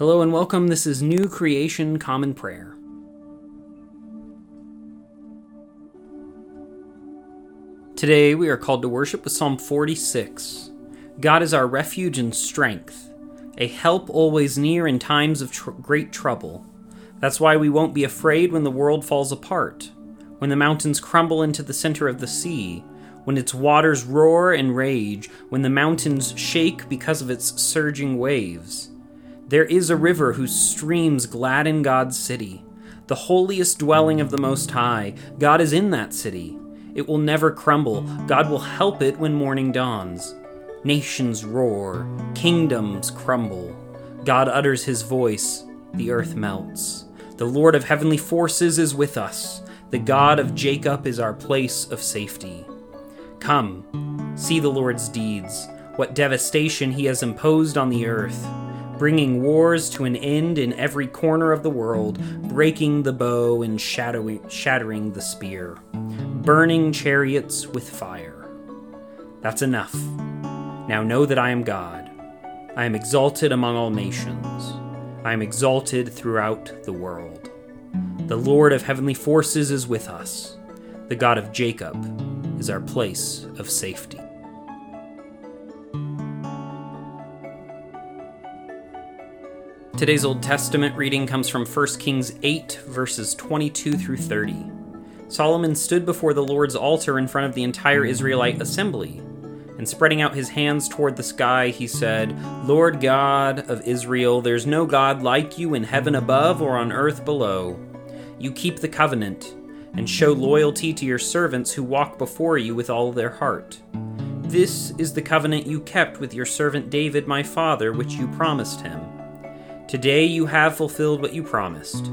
Hello and welcome. This is New Creation Common Prayer. Today we are called to worship with Psalm 46. God is our refuge and strength, a help always near in times of tr- great trouble. That's why we won't be afraid when the world falls apart, when the mountains crumble into the center of the sea, when its waters roar and rage, when the mountains shake because of its surging waves. There is a river whose streams gladden God's city, the holiest dwelling of the Most High. God is in that city. It will never crumble. God will help it when morning dawns. Nations roar, kingdoms crumble. God utters his voice, the earth melts. The Lord of heavenly forces is with us. The God of Jacob is our place of safety. Come, see the Lord's deeds, what devastation he has imposed on the earth bringing wars to an end in every corner of the world, breaking the bow and shattering the spear, burning chariots with fire. That's enough. Now know that I am God. I am exalted among all nations. I am exalted throughout the world. The Lord of heavenly forces is with us. The God of Jacob is our place of safety. Today's Old Testament reading comes from 1 Kings 8, verses 22 through 30. Solomon stood before the Lord's altar in front of the entire Israelite assembly, and spreading out his hands toward the sky, he said, Lord God of Israel, there's no God like you in heaven above or on earth below. You keep the covenant, and show loyalty to your servants who walk before you with all their heart. This is the covenant you kept with your servant David, my father, which you promised him. Today you have fulfilled what you promised.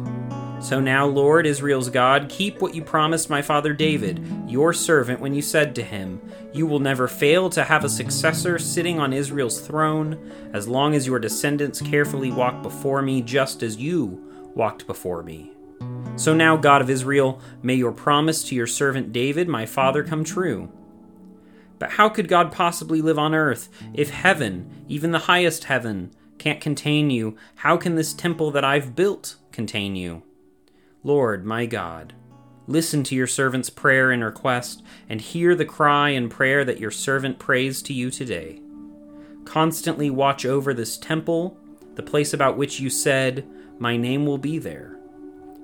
So now, Lord, Israel's God, keep what you promised my father David, your servant, when you said to him, You will never fail to have a successor sitting on Israel's throne, as long as your descendants carefully walk before me, just as you walked before me. So now, God of Israel, may your promise to your servant David, my father, come true. But how could God possibly live on earth if heaven, even the highest heaven, can't contain you, how can this temple that I've built contain you? Lord, my God, listen to your servant's prayer and request, and hear the cry and prayer that your servant prays to you today. Constantly watch over this temple, the place about which you said, My name will be there.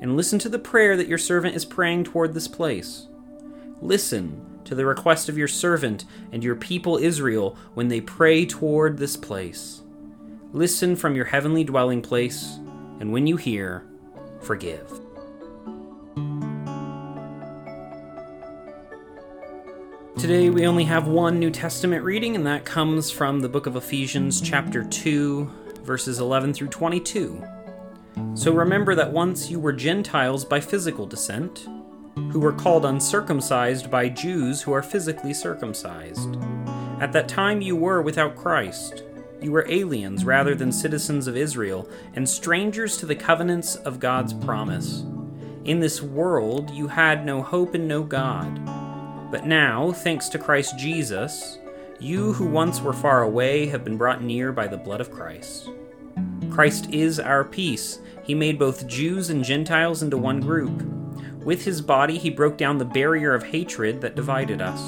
And listen to the prayer that your servant is praying toward this place. Listen to the request of your servant and your people Israel when they pray toward this place. Listen from your heavenly dwelling place, and when you hear, forgive. Today we only have one New Testament reading, and that comes from the book of Ephesians, chapter 2, verses 11 through 22. So remember that once you were Gentiles by physical descent, who were called uncircumcised by Jews who are physically circumcised. At that time you were without Christ you were aliens rather than citizens of Israel, and strangers to the covenants of God's promise. In this world you had no hope and no God. But now, thanks to Christ Jesus, you who once were far away have been brought near by the blood of Christ. Christ is our peace. He made both Jews and Gentiles into one group. With his body, he broke down the barrier of hatred that divided us.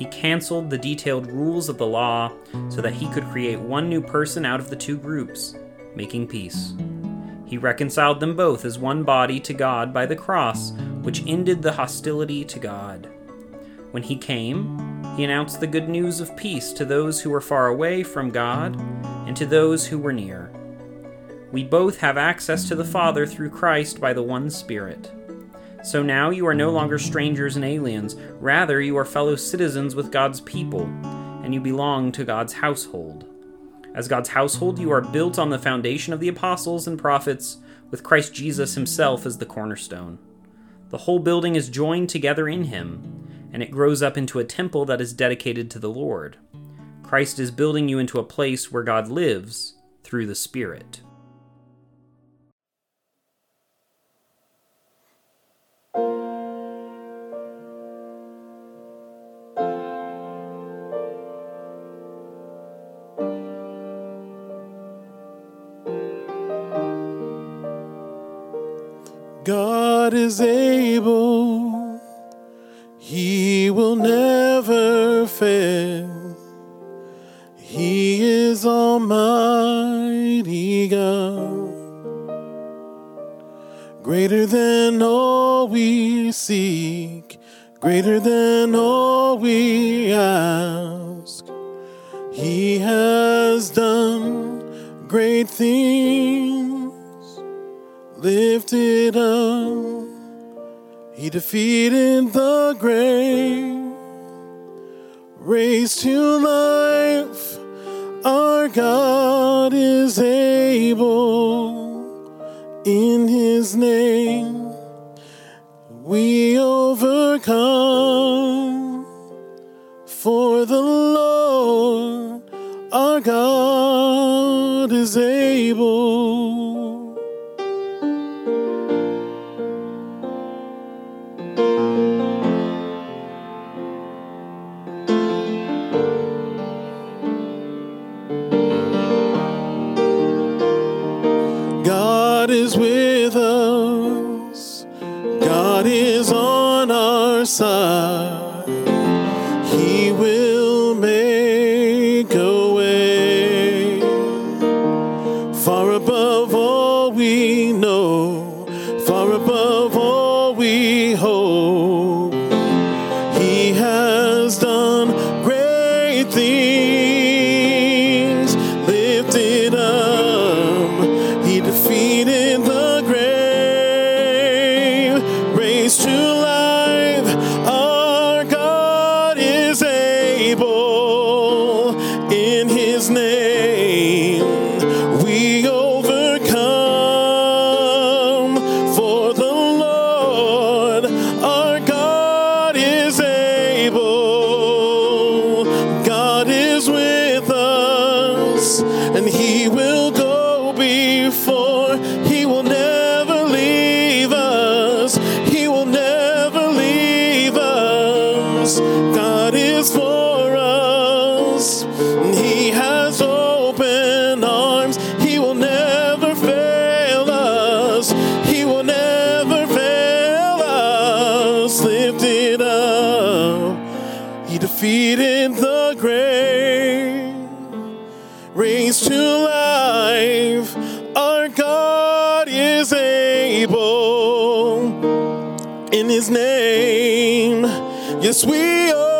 He canceled the detailed rules of the law so that he could create one new person out of the two groups, making peace. He reconciled them both as one body to God by the cross, which ended the hostility to God. When he came, he announced the good news of peace to those who were far away from God and to those who were near. We both have access to the Father through Christ by the one Spirit. So now you are no longer strangers and aliens, rather, you are fellow citizens with God's people, and you belong to God's household. As God's household, you are built on the foundation of the apostles and prophets, with Christ Jesus himself as the cornerstone. The whole building is joined together in him, and it grows up into a temple that is dedicated to the Lord. Christ is building you into a place where God lives through the Spirit. God is able, He will never fail. He is Almighty God, greater than all we seek, greater than all we ask. He has done great things, lifted up. He defeated the grave, raised to life. Our God is able in His name. We overcome for the Lord our God is able. In His name. We overcome for the Lord our God is able. God is with us, and He will go before. He will never leave us. He will never leave us. His name. Yes, we overcome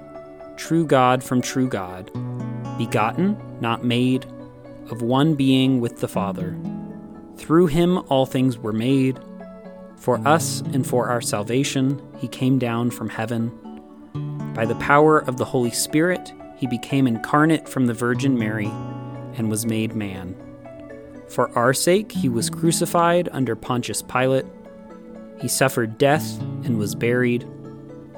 true God from true God, begotten, not made, of one being with the Father. Through him all things were made. For us and for our salvation, he came down from heaven. By the power of the Holy Spirit, he became incarnate from the Virgin Mary and was made man. For our sake, he was crucified under Pontius Pilate. He suffered death and was buried.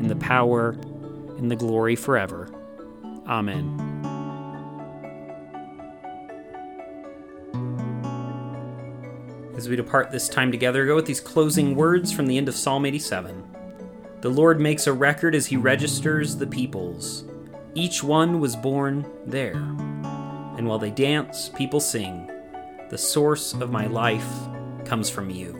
and the power, and the glory forever. Amen. As we depart this time together, go with these closing words from the end of Psalm 87. The Lord makes a record as he registers the peoples. Each one was born there. And while they dance, people sing, The source of my life comes from you.